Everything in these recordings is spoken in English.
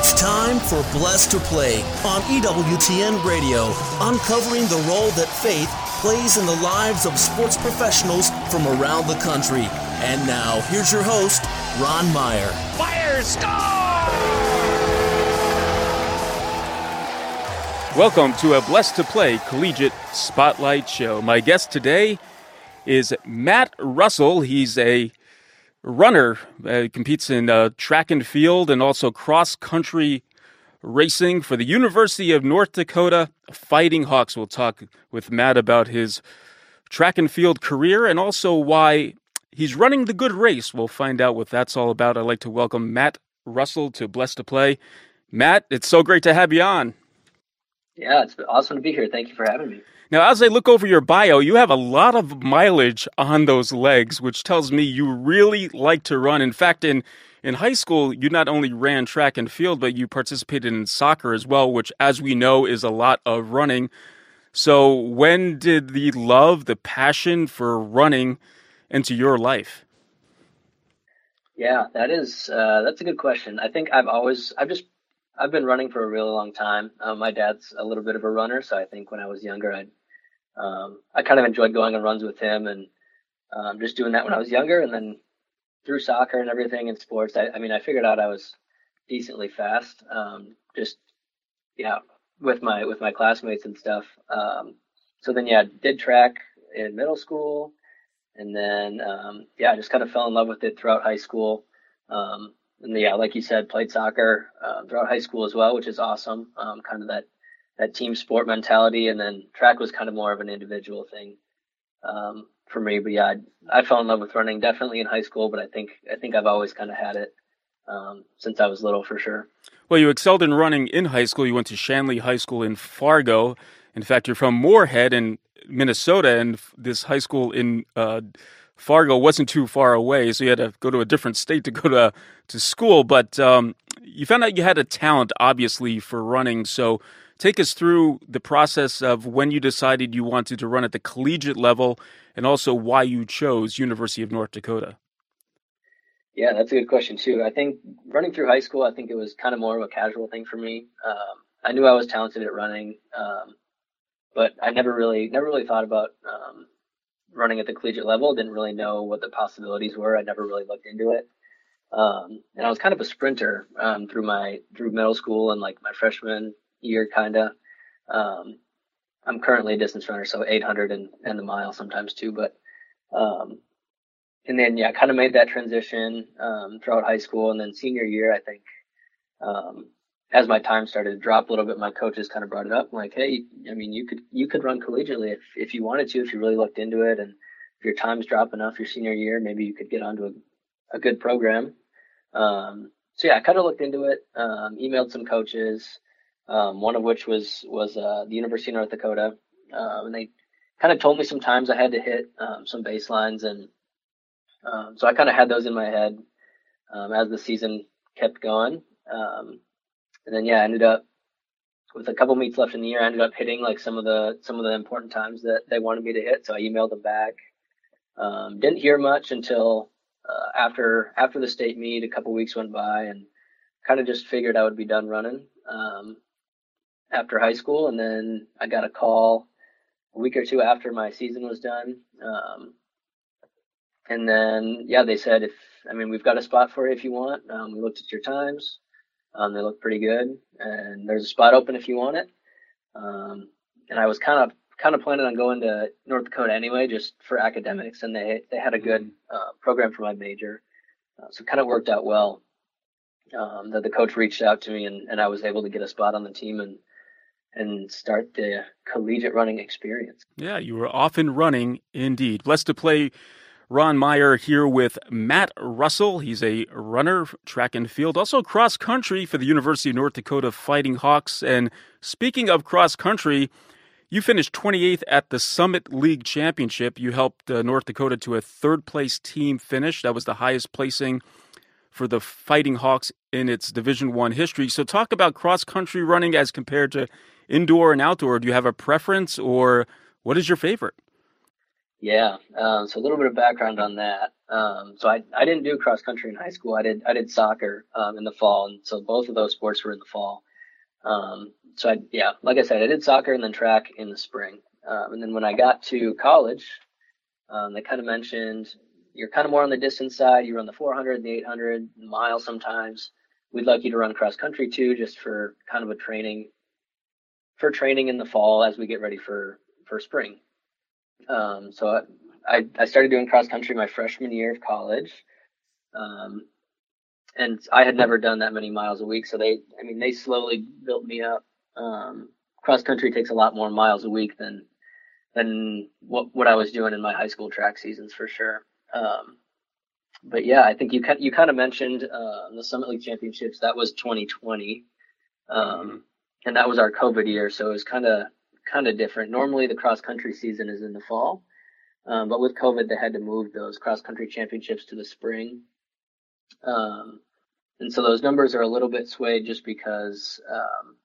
It's time for Blessed to Play on EWTN Radio, uncovering the role that faith plays in the lives of sports professionals from around the country. And now, here's your host, Ron Meyer. Fire, score! Welcome to a Blessed to Play Collegiate Spotlight Show. My guest today is Matt Russell. He's a runner, uh, competes in uh, track and field and also cross country racing for the University of North Dakota Fighting Hawks. We'll talk with Matt about his track and field career and also why he's running the good race. We'll find out what that's all about. I'd like to welcome Matt Russell to Blessed to Play. Matt, it's so great to have you on. Yeah, it's awesome to be here. Thank you for having me. Now, as I look over your bio, you have a lot of mileage on those legs, which tells me you really like to run. In fact, in in high school, you not only ran track and field, but you participated in soccer as well, which, as we know, is a lot of running. So, when did the love, the passion for running into your life? Yeah, that is uh, that's a good question. I think I've always I've just I've been running for a really long time. Um, my dad's a little bit of a runner, so I think when I was younger, I um, I kind of enjoyed going on runs with him and um, just doing that when I was younger. And then through soccer and everything in sports, I, I mean, I figured out I was decently fast. Um, just yeah, with my with my classmates and stuff. Um, so then yeah, did track in middle school, and then um, yeah, I just kind of fell in love with it throughout high school. Um, and yeah, like you said, played soccer uh, throughout high school as well, which is awesome. Kind of that that team sport mentality, and then track was kind of more of an individual thing um, for me. But yeah, I, I, fell in love with running definitely in high school, but I think I think I've always kind of had it um, since I was little for sure. Well, you excelled in running in high school. You went to Shanley High School in Fargo. In fact, you're from Moorhead in Minnesota, and this high school in uh, Fargo wasn't too far away, so you had to go to a different state to go to to school. But um, you found out you had a talent, obviously, for running. So take us through the process of when you decided you wanted to run at the collegiate level, and also why you chose University of North Dakota. Yeah, that's a good question too. I think running through high school, I think it was kind of more of a casual thing for me. Um, I knew I was talented at running, um, but I never really, never really thought about um, running at the collegiate level. Didn't really know what the possibilities were. I never really looked into it. Um, and I was kind of a sprinter um, through my through middle school and like my freshman year, kind of. Um, I'm currently a distance runner, so 800 and, and the mile sometimes too. But um, and then yeah, kind of made that transition um, throughout high school, and then senior year, I think. Um, as my time started to drop a little bit, my coaches kind of brought it up. I'm like, hey, I mean, you could you could run collegiately if if you wanted to, if you really looked into it, and if your times drop enough your senior year, maybe you could get onto a, a good program. Um, so yeah, I kind of looked into it, um, emailed some coaches, um, one of which was was uh, the University of North Dakota, um, and they kind of told me some times I had to hit um, some baselines, and um, so I kind of had those in my head as the season kept going. Um, and then yeah, I ended up with a couple meets left in the year. I ended up hitting like some of the some of the important times that they wanted me to hit. So I emailed them back. Um, didn't hear much until uh, after after the state meet. A couple weeks went by, and kind of just figured I would be done running um, after high school. And then I got a call a week or two after my season was done. Um, and then yeah, they said if I mean we've got a spot for you if you want. Um, we looked at your times. Um, they look pretty good, and there's a spot open if you want it. Um, and I was kind of kind of planning on going to North Dakota anyway, just for academics, and they they had a good mm-hmm. uh, program for my major, uh, so kind of worked out well. Um, that the coach reached out to me, and, and I was able to get a spot on the team and and start the collegiate running experience. Yeah, you were off and running indeed. Blessed to play Ron Meyer here with Matt Russell. He's a runner, track and field, also cross country for the University of North Dakota Fighting Hawks. And speaking of cross country, you finished 28th at the Summit League Championship. You helped uh, North Dakota to a third place team finish. That was the highest placing for the Fighting Hawks in its Division 1 history. So talk about cross country running as compared to indoor and outdoor. Do you have a preference or what is your favorite? Yeah. Um, so a little bit of background on that. Um, so I, I didn't do cross country in high school. I did I did soccer um, in the fall, and so both of those sports were in the fall. Um, so I yeah, like I said, I did soccer and then track in the spring. Um, and then when I got to college, um, they kind of mentioned you're kind of more on the distance side. You run the 400, the 800, the mile sometimes. We'd like you to run cross country too, just for kind of a training for training in the fall as we get ready for for spring. Um, so I, I started doing cross country my freshman year of college. Um, and I had never done that many miles a week. So they, I mean, they slowly built me up. Um, cross country takes a lot more miles a week than, than what, what I was doing in my high school track seasons for sure. Um, but yeah, I think you you kind of mentioned uh, the Summit League Championships. That was 2020, um, mm-hmm. And that was our COVID year, so it was kind of kind of different. Normally, the cross country season is in the fall, um, but with COVID, they had to move those cross country championships to the spring. Um, and so those numbers are a little bit swayed just because um,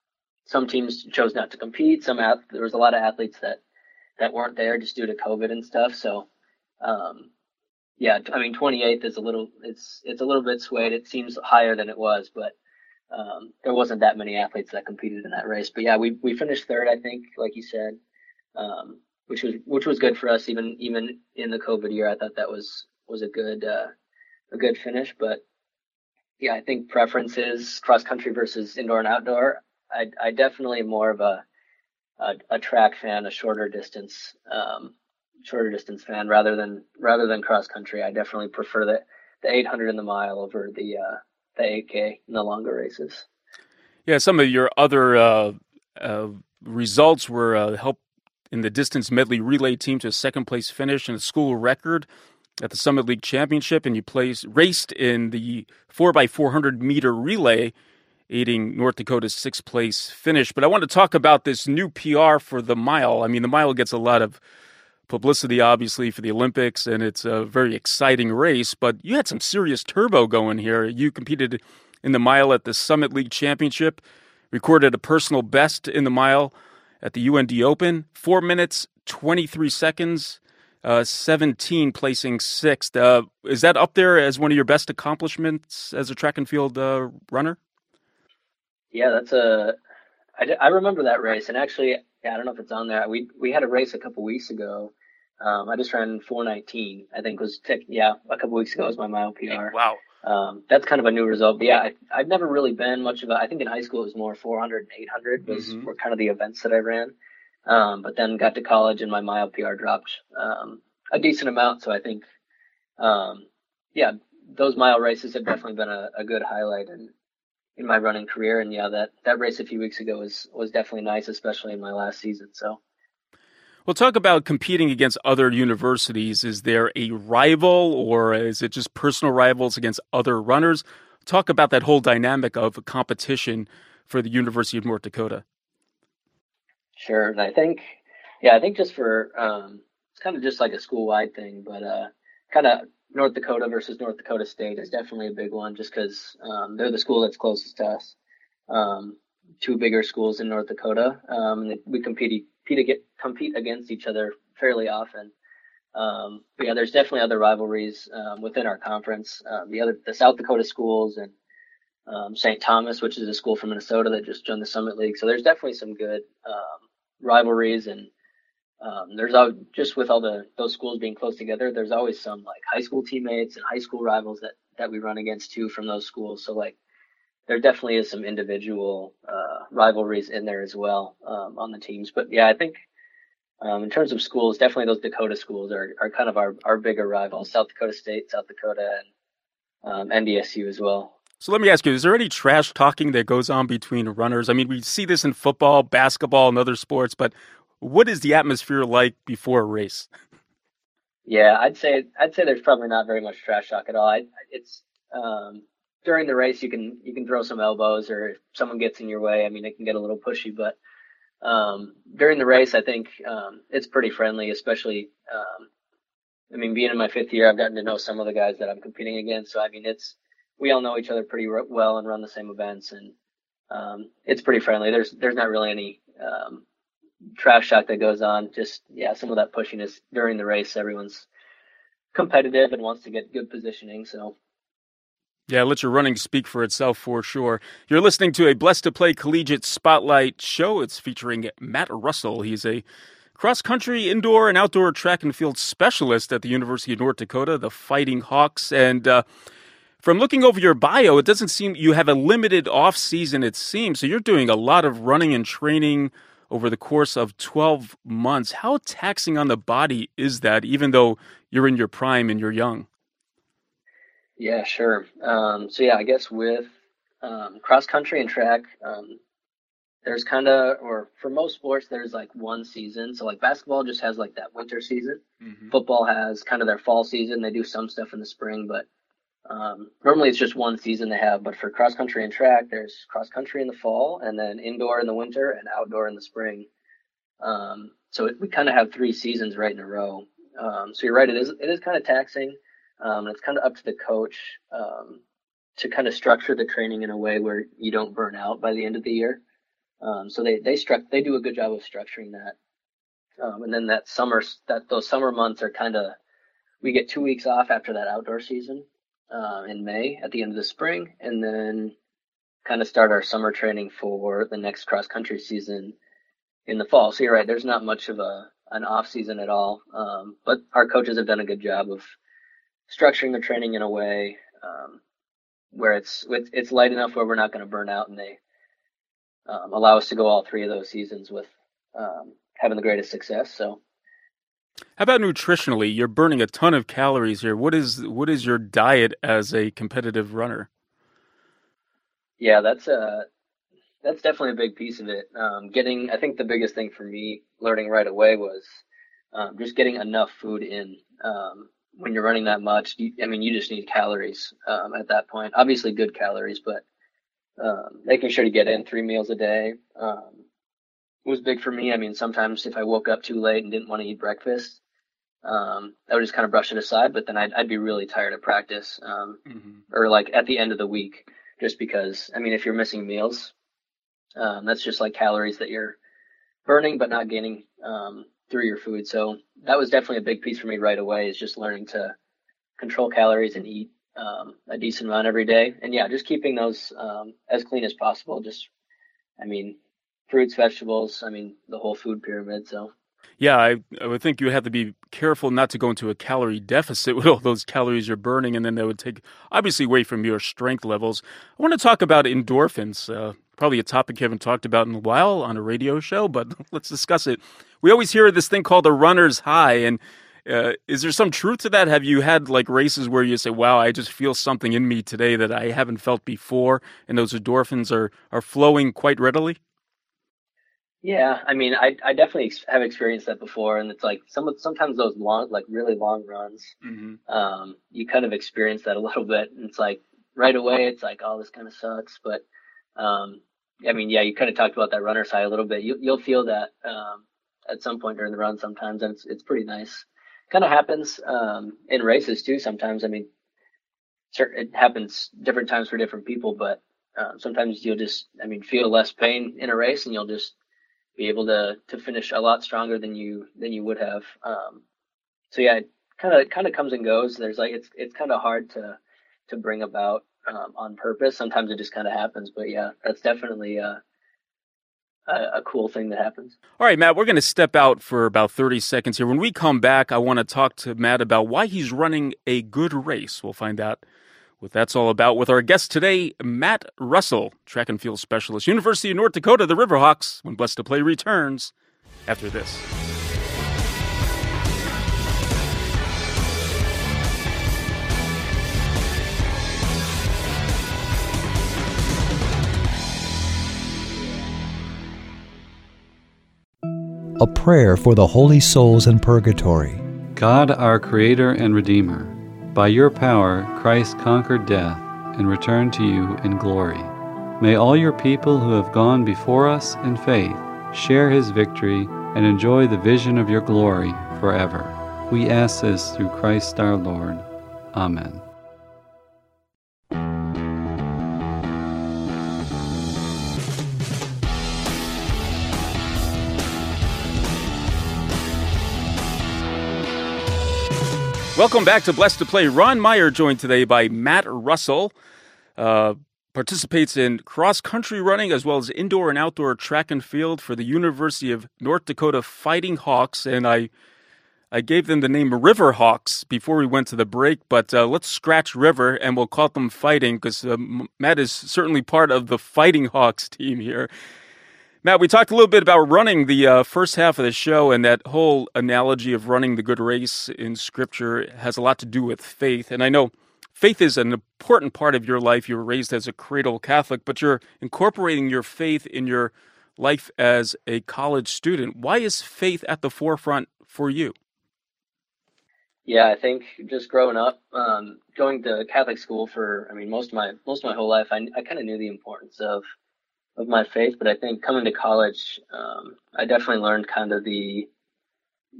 some teams chose not to compete. Some ath- there was a lot of athletes that that weren't there just due to COVID and stuff. So, um, yeah, I mean, 28th is a little it's it's a little bit swayed. It seems higher than it was, but um, there wasn't that many athletes that competed in that race. But yeah, we we finished third, I think, like you said, um, which was which was good for us. Even even in the COVID year, I thought that was was a good uh, a good finish. But yeah, I think preferences cross country versus indoor and outdoor. I I definitely more of a a, a track fan, a shorter distance um, shorter distance fan rather than rather than cross country. I definitely prefer the the 800 and the mile over the uh, the 8K no longer races. Yeah, some of your other uh, uh, results were uh, help in the distance medley relay team to a second place finish and a school record at the Summit League Championship, and you placed raced in the 4x400 meter relay, aiding North Dakota's sixth place finish. But I want to talk about this new PR for the mile. I mean, the mile gets a lot of publicity, obviously, for the Olympics, and it's a very exciting race. But you had some serious turbo going here. You competed in the mile at the Summit League Championship, recorded a personal best in the mile at the UND Open, four minutes, 23 seconds. Uh, 17 placing sixth. Uh, is that up there as one of your best accomplishments as a track and field uh, runner? Yeah, that's a. I, I remember that race, and actually, yeah, I don't know if it's on there. We we had a race a couple weeks ago. Um, I just ran 419. I think was tech, yeah a couple weeks ago was my mile PR. Wow. Um, that's kind of a new result. But yeah, I, I've never really been much of a. I think in high school it was more 400 and 800 was mm-hmm. were kind of the events that I ran. Um, but then got to college and my mile PR dropped um, a decent amount. So I think, um, yeah, those mile races have definitely been a, a good highlight and in my running career. And yeah, that, that race a few weeks ago was, was definitely nice, especially in my last season. So. Well, talk about competing against other universities. Is there a rival or is it just personal rivals against other runners? Talk about that whole dynamic of competition for the University of North Dakota. Sure. And I think, yeah, I think just for, um, it's kind of just like a school wide thing, but, uh, kind of North Dakota versus North Dakota State is definitely a big one just because um, they're the school that's closest to us. Um, two bigger schools in North Dakota. Um, we compete, compete, compete against each other fairly often. Um, but yeah, there's definitely other rivalries um, within our conference. The other, the South Dakota schools and um, St. Thomas, which is a school from Minnesota that just joined the Summit League. So there's definitely some good um, rivalries and um, there's all, just with all the those schools being close together, there's always some like high school teammates and high school rivals that that we run against too from those schools. So like there definitely is some individual uh, rivalries in there as well um, on the teams. But yeah, I think um, in terms of schools, definitely those Dakota schools are, are kind of our, our bigger rivals: South Dakota State, South Dakota, and um, NDSU as well. So let me ask you: Is there any trash talking that goes on between runners? I mean, we see this in football, basketball, and other sports, but what is the atmosphere like before a race? Yeah, I'd say I'd say there's probably not very much trash talk at all. I, it's um, during the race you can you can throw some elbows or if someone gets in your way. I mean, it can get a little pushy, but um, during the race, I think um, it's pretty friendly. Especially, um, I mean, being in my fifth year, I've gotten to know some of the guys that I'm competing against. So I mean, it's we all know each other pretty well and run the same events, and um, it's pretty friendly. There's there's not really any um, trash talk that goes on. Just yeah, some of that pushiness during the race. Everyone's competitive and wants to get good positioning. So yeah, let your running speak for itself for sure. You're listening to a Blessed to Play Collegiate Spotlight show. It's featuring Matt Russell. He's a cross country, indoor, and outdoor track and field specialist at the University of North Dakota, the Fighting Hawks. And uh, from looking over your bio, it doesn't seem you have a limited off season, it seems. So you're doing a lot of running and training over the course of 12 months. How taxing on the body is that, even though you're in your prime and you're young? Yeah, sure. Um, so yeah, I guess with um, cross country and track, um, there's kind of, or for most sports, there's like one season. So like basketball just has like that winter season. Mm-hmm. Football has kind of their fall season. They do some stuff in the spring, but um, normally it's just one season they have. But for cross country and track, there's cross country in the fall, and then indoor in the winter, and outdoor in the spring. Um, so it, we kind of have three seasons right in a row. Um, so you're right, it is it is kind of taxing. Um, it's kind of up to the coach um, to kind of structure the training in a way where you don't burn out by the end of the year. Um, so they they struck they do a good job of structuring that. Um, and then that summer that those summer months are kind of we get two weeks off after that outdoor season uh, in May at the end of the spring, and then kind of start our summer training for the next cross country season in the fall. So you're right, there's not much of a an off season at all, um, but our coaches have done a good job of structuring the training in a way um, where it's it's light enough where we're not going to burn out, and they um, allow us to go all three of those seasons with um, having the greatest success. So, how about nutritionally? You're burning a ton of calories here. What is what is your diet as a competitive runner? Yeah, that's a uh, that's definitely a big piece of it. Um, getting, I think the biggest thing for me learning right away was um, just getting enough food in. Um, when you're running that much, you, I mean, you just need calories um, at that point. Obviously, good calories, but um, making sure to get in three meals a day um, was big for me. I mean, sometimes if I woke up too late and didn't want to eat breakfast, um, I would just kind of brush it aside. But then I'd, I'd be really tired at practice um, mm-hmm. or like at the end of the week, just because. I mean, if you're missing meals, um, that's just like calories that you're burning but not gaining um, through your food. So that was definitely a big piece for me right away is just learning to control calories and eat um, a decent amount every day. And yeah, just keeping those um, as clean as possible. Just, I mean, fruits, vegetables, I mean, the whole food pyramid. So. Yeah, I, I would think you would have to be careful not to go into a calorie deficit with all those calories you're burning, and then that would take obviously away from your strength levels. I want to talk about endorphins. Uh, probably a topic you haven't talked about in a while on a radio show, but let's discuss it. We always hear this thing called the runner's high, and uh, is there some truth to that? Have you had like races where you say, "Wow, I just feel something in me today that I haven't felt before," and those endorphins are are flowing quite readily? Yeah, I mean, I I definitely have experienced that before, and it's like some sometimes those long, like really long runs, mm-hmm. um, you kind of experience that a little bit, and it's like right away, it's like, oh, this kind of sucks, but um, I mean, yeah, you kind of talked about that runner's high a little bit. You, you'll feel that um, at some point during the run sometimes, and it's it's pretty nice. Kind of happens um, in races too. Sometimes, I mean, certain, it happens different times for different people, but uh, sometimes you'll just, I mean, feel less pain in a race, and you'll just be able to to finish a lot stronger than you than you would have. Um, so yeah, it kind of kind of comes and goes. There's like it's it's kind of hard to to bring about um, on purpose. Sometimes it just kind of happens, but yeah, that's definitely uh, a, a, cool thing that happens. All right, Matt, we're going to step out for about 30 seconds here. When we come back, I want to talk to Matt about why he's running a good race. We'll find out what that's all about with our guest today, Matt Russell, track and field specialist, University of North Dakota, the Riverhawks, when Blessed to Play returns after this. a prayer for the holy souls in purgatory. God, our Creator and Redeemer, by your power Christ conquered death and returned to you in glory. May all your people who have gone before us in faith share his victory and enjoy the vision of your glory forever. We ask this through Christ our Lord. Amen. Welcome back to Blessed to Play. Ron Meyer joined today by Matt Russell. Uh, participates in cross country running as well as indoor and outdoor track and field for the University of North Dakota Fighting Hawks. And I, I gave them the name River Hawks before we went to the break, but uh, let's scratch River and we'll call them Fighting because uh, Matt is certainly part of the Fighting Hawks team here. Matt, we talked a little bit about running the uh, first half of the show, and that whole analogy of running the good race in Scripture has a lot to do with faith. And I know faith is an important part of your life. You were raised as a cradle Catholic, but you're incorporating your faith in your life as a college student. Why is faith at the forefront for you? Yeah, I think just growing up, um, going to Catholic school for, I mean, most of my most of my whole life, I, I kind of knew the importance of of my faith, but I think coming to college, um, I definitely learned kind of the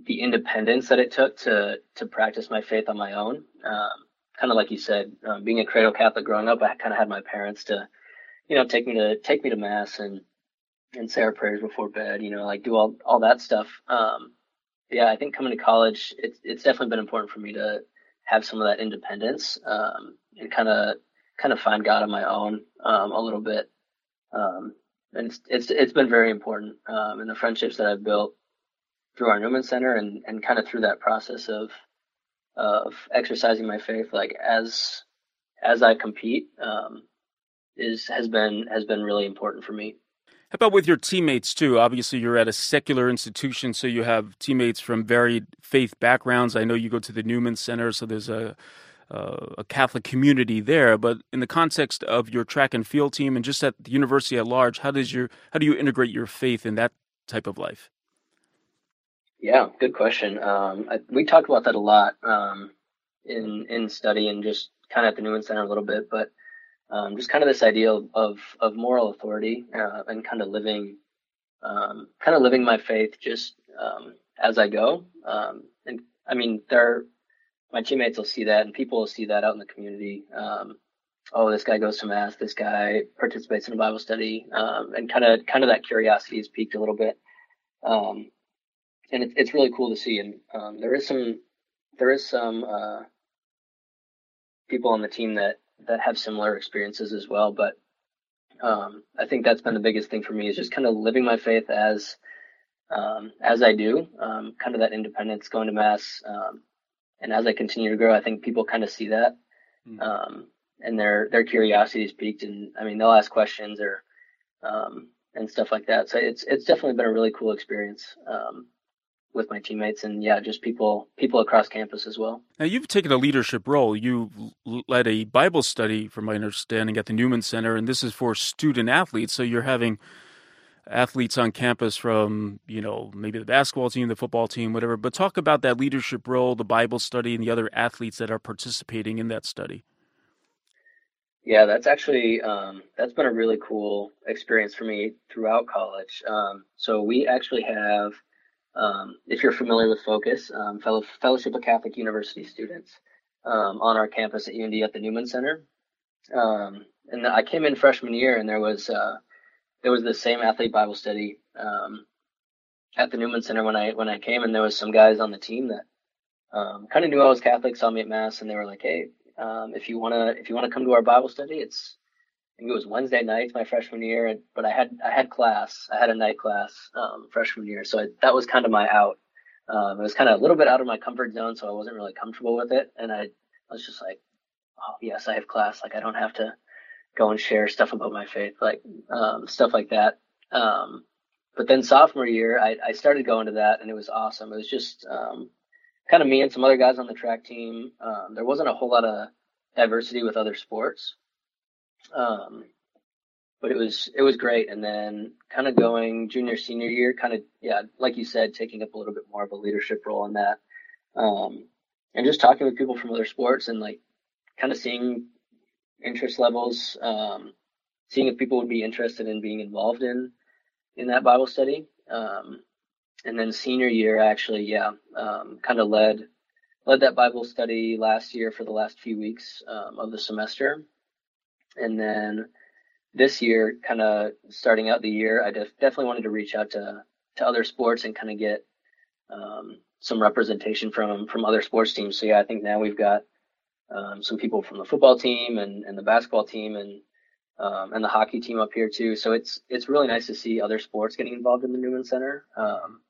the independence that it took to to practice my faith on my own. Um, kind of like you said, um, being a cradle Catholic growing up, I kind of had my parents to, you know, take me to take me to mass and and say our prayers before bed. You know, like do all all that stuff. Um, yeah, I think coming to college, it's it's definitely been important for me to have some of that independence um, and kind of kind of find God on my own um, a little bit. Um, and it's, it's, it's been very important, um, in the friendships that I've built through our Newman Center and, and kind of through that process of, of exercising my faith, like as, as I compete, um, is, has been, has been really important for me. How about with your teammates too? Obviously, you're at a secular institution, so you have teammates from varied faith backgrounds. I know you go to the Newman Center, so there's a uh, a Catholic community there. But in the context of your track and field team and just at the university at large, how does your how do you integrate your faith in that type of life? Yeah, good question. Um, I, we talked about that a lot um, in in study and just kind of at the Newman Center a little bit, but um, just kind of this idea of of moral authority uh, and kind of living um, kind of living my faith just um, as I go. Um, and I mean, there my teammates will see that and people will see that out in the community. Um, oh, this guy goes to mass, this guy participates in a Bible study, um, and kind of kind of that curiosity has peaked a little bit. Um, and it's it's really cool to see. And um, there is some there is some uh, people on the team that that have similar experiences as well. But um, I think that's been the biggest thing for me is just kind of living my faith as um, as I do, kind of that independence, going to mass, and as I continue to grow, I think people kind of see that, mm-hmm. um, and their their curiosity is piqued, and I mean they'll ask questions or um, and stuff like that. So it's it's definitely been a really cool experience um, with my teammates, and yeah, just people people across campus as well. Now you've taken a leadership role. You led a Bible study, from my understanding, at the Newman Center, and this is for student athletes. So you're having athletes on campus from, you know, maybe the basketball team, the football team, whatever. But talk about that leadership role, the Bible study, and the other athletes that are participating in that study. Yeah, that's actually um, that's been a really cool experience for me throughout college. Um, so we actually have, um, if you're familiar with Focus, um, fellow, Fellowship of Catholic University students um, on our campus at UND at the Newman Center. Um, and I came in freshman year, and there was uh, there was the same athlete Bible study um, at the Newman Center when I when I came, and there was some guys on the team that um, kind of knew I was Catholic, saw me at mass, and they were like, "Hey, um, if you wanna if you wanna come to our Bible study, it's I think it was Wednesday nights my freshman year, but I had I had class, I had a night class um, freshman year, so I, that was kind of my out. Um, it was kind of a little bit out of my comfort zone, so I wasn't really comfortable with it, and I, I was just like, "Oh yes, I have class. Like I don't have to." Go and share stuff about my faith, like um, stuff like that. Um, but then sophomore year, I, I, started going to that, and it was awesome. It was just um, kind of me and some other guys on the track team. Um, there wasn't a whole lot of diversity with other sports, um, but it was it was great. And then kind of going junior senior year, kind of yeah, like you said, taking up a little bit more of a leadership role in that, um, and just talking with people from other sports and like kind of seeing interest levels, um, seeing if people would be interested in being involved in in that Bible study. Um, and then senior year, actually, yeah, um, kind of led led that Bible study last year for the last few weeks um, of the semester. And then this year, kind of starting out the year, I def- definitely wanted to reach out to to other sports and kind of get um, some representation from from other sports teams. So yeah, I think now we've got um, some people from the football team and, and the basketball team and um, and the hockey team up here too. So it's it's really nice to see other sports getting involved in the Newman Center. Um,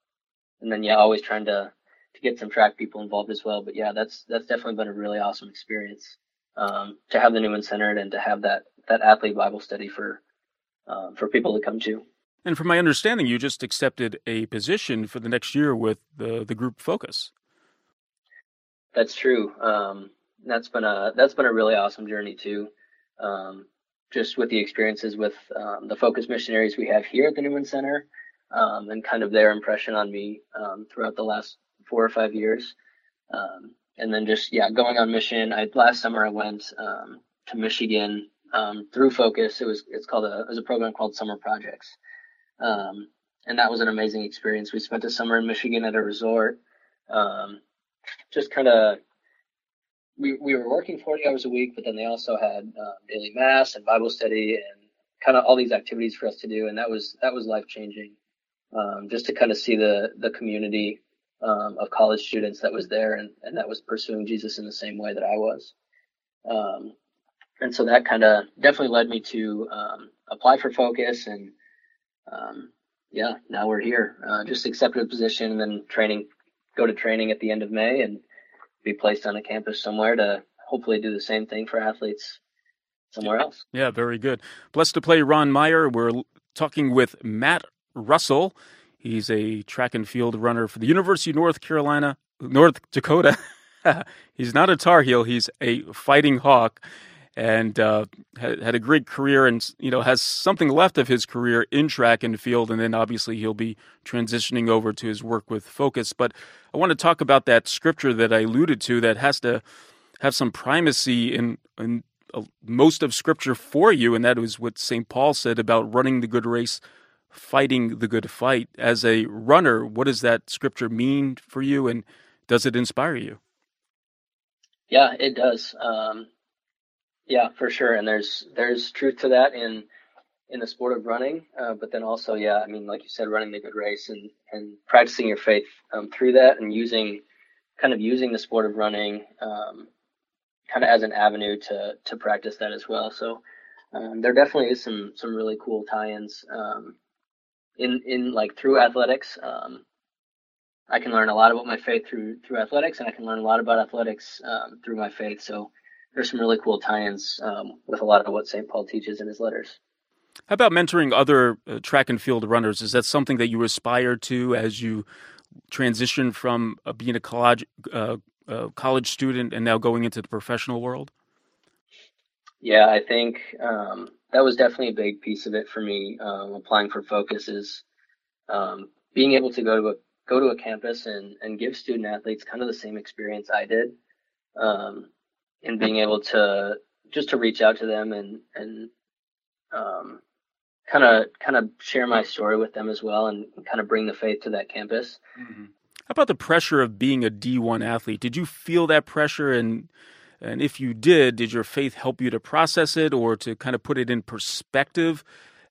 and then yeah, always trying to to get some track people involved as well. But yeah, that's that's definitely been a really awesome experience um, to have the Newman Center and to have that that athlete Bible study for um, for people to come to. And from my understanding, you just accepted a position for the next year with the the group Focus. That's true. Um, that's been a that's been a really awesome journey too. Um, just with the experiences with um, the Focus missionaries we have here at the Newman Center, um, and kind of their impression on me um, throughout the last four or five years. Um, and then just yeah, going on mission. I last summer I went to Michigan through Focus. It was it's called a it was a program called Summer Projects um, and that was an amazing experience. We spent a summer in Michigan at a resort. Um, just kind of, we, we were working 40 hours a week, but then they also had um, daily mass and Bible study and kind of all these activities for us to do. And that was, that was life changing. Um, just to kind of see the, the community, um, of college students that was there and, and that was pursuing Jesus in the same way that I was. Um, and so that kind of definitely led me to, um, apply for focus and, um, yeah, now we're here. Uh, just accepted a position and then training, go to training at the end of May and be placed on a campus somewhere to hopefully do the same thing for athletes somewhere else. Yeah, very good. Blessed to play Ron Meyer. We're talking with Matt Russell. He's a track and field runner for the University of North Carolina, North Dakota. he's not a Tar Heel, he's a fighting hawk and uh, had, had, a great career and you know has something left of his career in track and field and then obviously he'll be transitioning over to his work with focus. But i want to talk about that scripture that i alluded to that has to have some primacy in, in uh, most of scripture for you and that is what st paul said about running the good race fighting the good fight. As a runner what does that scripture mean for you and does it inspire you? Yeah it does. Um, yeah, for sure. And there's there's truth to that in in the sport of running, uh, but then also, yeah, I mean, like you said, running the good race and and practicing your faith um, through that, and using kind of using the sport of running um, kind of as an avenue to to practice that as well. So um, there definitely is some some really cool tie-ins um, in in like through athletics. Um, I can learn a lot about my faith through through athletics, and I can learn a lot about athletics um, through my faith. So there's some really cool tie-ins um, with a lot of what St. Paul teaches in his letters. How about mentoring other uh, track and field runners? Is that something that you aspire to as you transition from uh, being a college uh, uh, college student and now going into the professional world? Yeah, I think um, that was definitely a big piece of it for me. Um, applying for Focus is um, being able to go to a go to a campus and and give student athletes kind of the same experience I did. Um, and being able to just to reach out to them and and um, kind of kind of share my story with them as well and kind of bring the faith to that campus. Mm-hmm. How about the pressure of being a D1 athlete? Did you feel that pressure and and if you did, did your faith help you to process it or to kind of put it in perspective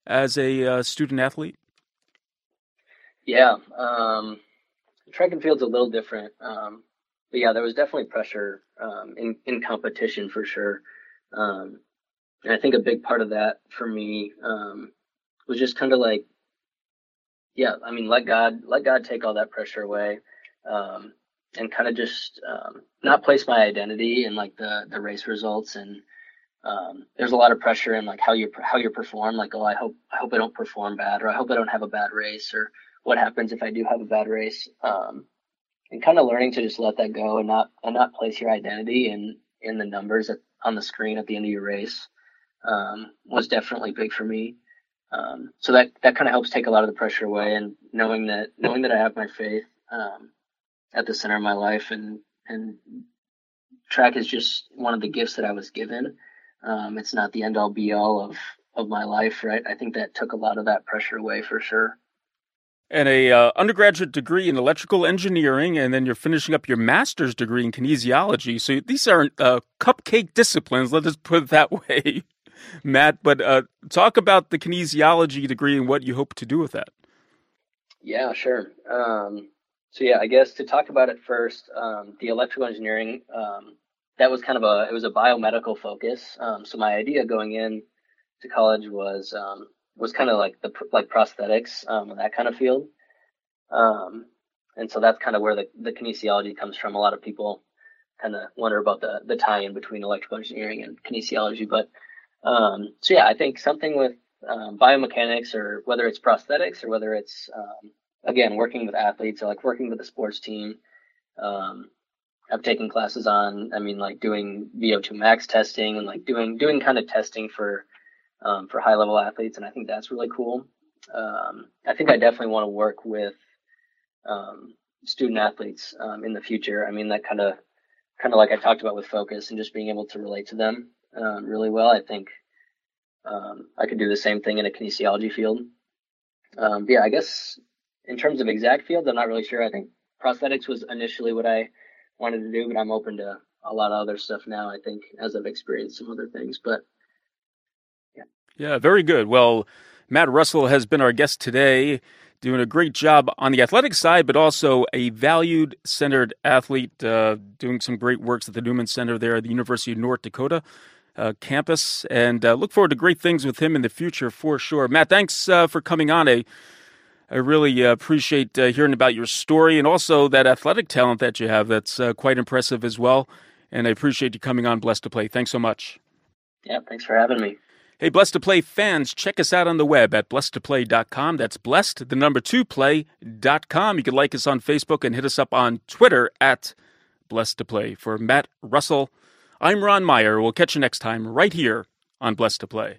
as a uh, student athlete? Yeah, um, track and field's a little different. Um, but yeah, there was definitely pressure um, in in competition for sure. Um, and I think a big part of that for me um, was just kind of like, yeah, I mean, let God let God take all that pressure away, um, and kind of just um, not place my identity in like the the race results and. Um, there's a lot of pressure in like how you how you perform. Like, oh, I hope I hope I don't perform bad, or I hope I don't have a bad race, or what happens if I do have a bad race. Um, and kind of learning to just let that go and not and not place your identity in in the numbers at, on the screen at the end of your race um, was definitely big for me. Um, so that that kind of helps take a lot of the pressure away, and knowing that knowing that I have my faith um, at the center of my life, and and track is just one of the gifts that I was given. Um, it's not the end all be all of of my life, right? I think that took a lot of that pressure away for sure and a uh, undergraduate degree in electrical engineering, and then you're finishing up your master's degree in kinesiology. So these aren't uh, cupcake disciplines. Let us put it that way, Matt. But uh, talk about the kinesiology degree and what you hope to do with that. Yeah, sure. Um, So yeah, I guess to talk about it first, um, the electrical engineering um, that was kind of a it was a biomedical focus. Um, so my idea going in to college was um, was kind of like the like prosthetics um, that kind of field. Um, and so that's kind of where the, the kinesiology comes from. A lot of people kind of wonder about the the tie-in between electrical engineering and kinesiology. But um, so yeah, I think something with um, biomechanics or whether it's prosthetics or whether it's um, again working with athletes or like working with a sports team. Um, I've taken classes on, I mean, like doing VO2 max testing and like doing doing kind of testing for um, for high level athletes, and I think that's really cool. Um, I think I definitely want to work with um, student athletes um, in the future. I mean, that kind of kind of like I talked about with focus and just being able to relate to them um, really well. I think um, I could do the same thing in a kinesiology field. Yeah, I guess in terms of exact fields, I'm not really sure. I think prosthetics was initially what I wanted to do, but I'm open to a lot of other stuff now. I think as I've experienced some other things, but yeah, very good. Well, Matt Russell has been our guest today doing a great job on the athletic side, but also a valued centered athlete, uh, doing some great works at the Newman Center there at the University of North Dakota. Uh, campus and uh, look forward to great things with him in the future for sure. Matt, thanks uh, for coming on. I, I really uh, appreciate uh, hearing about your story and also that athletic talent that you have. That's quite impressive as well. And I appreciate you coming on Blessed to Play. Thanks so much. Yeah, thanks for having me. Hey, Blessed to Play fans, check us out on the web at blessedtoplay.com. That's blessed, the number two play.com. You can like us on Facebook and hit us up on Twitter at Blessed to Play. For Matt Russell, I'm Ron Meyer. We'll catch you next time right here on Blessed to Play.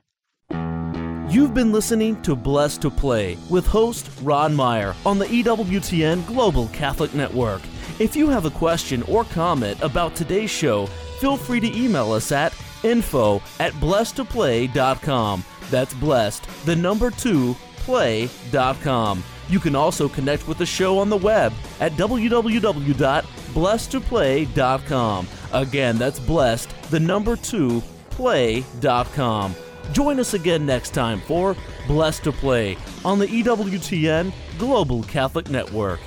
You've been listening to Blessed to Play with host Ron Meyer on the EWTN Global Catholic Network. If you have a question or comment about today's show, feel free to email us at info at blessedtoplay.com. That's blessed, the number two, play.com. You can also connect with the show on the web at www.blessedtoplay.com. Again, that's blessed, the number two, play.com. Join us again next time for Blessed to Play on the EWTN Global Catholic Network.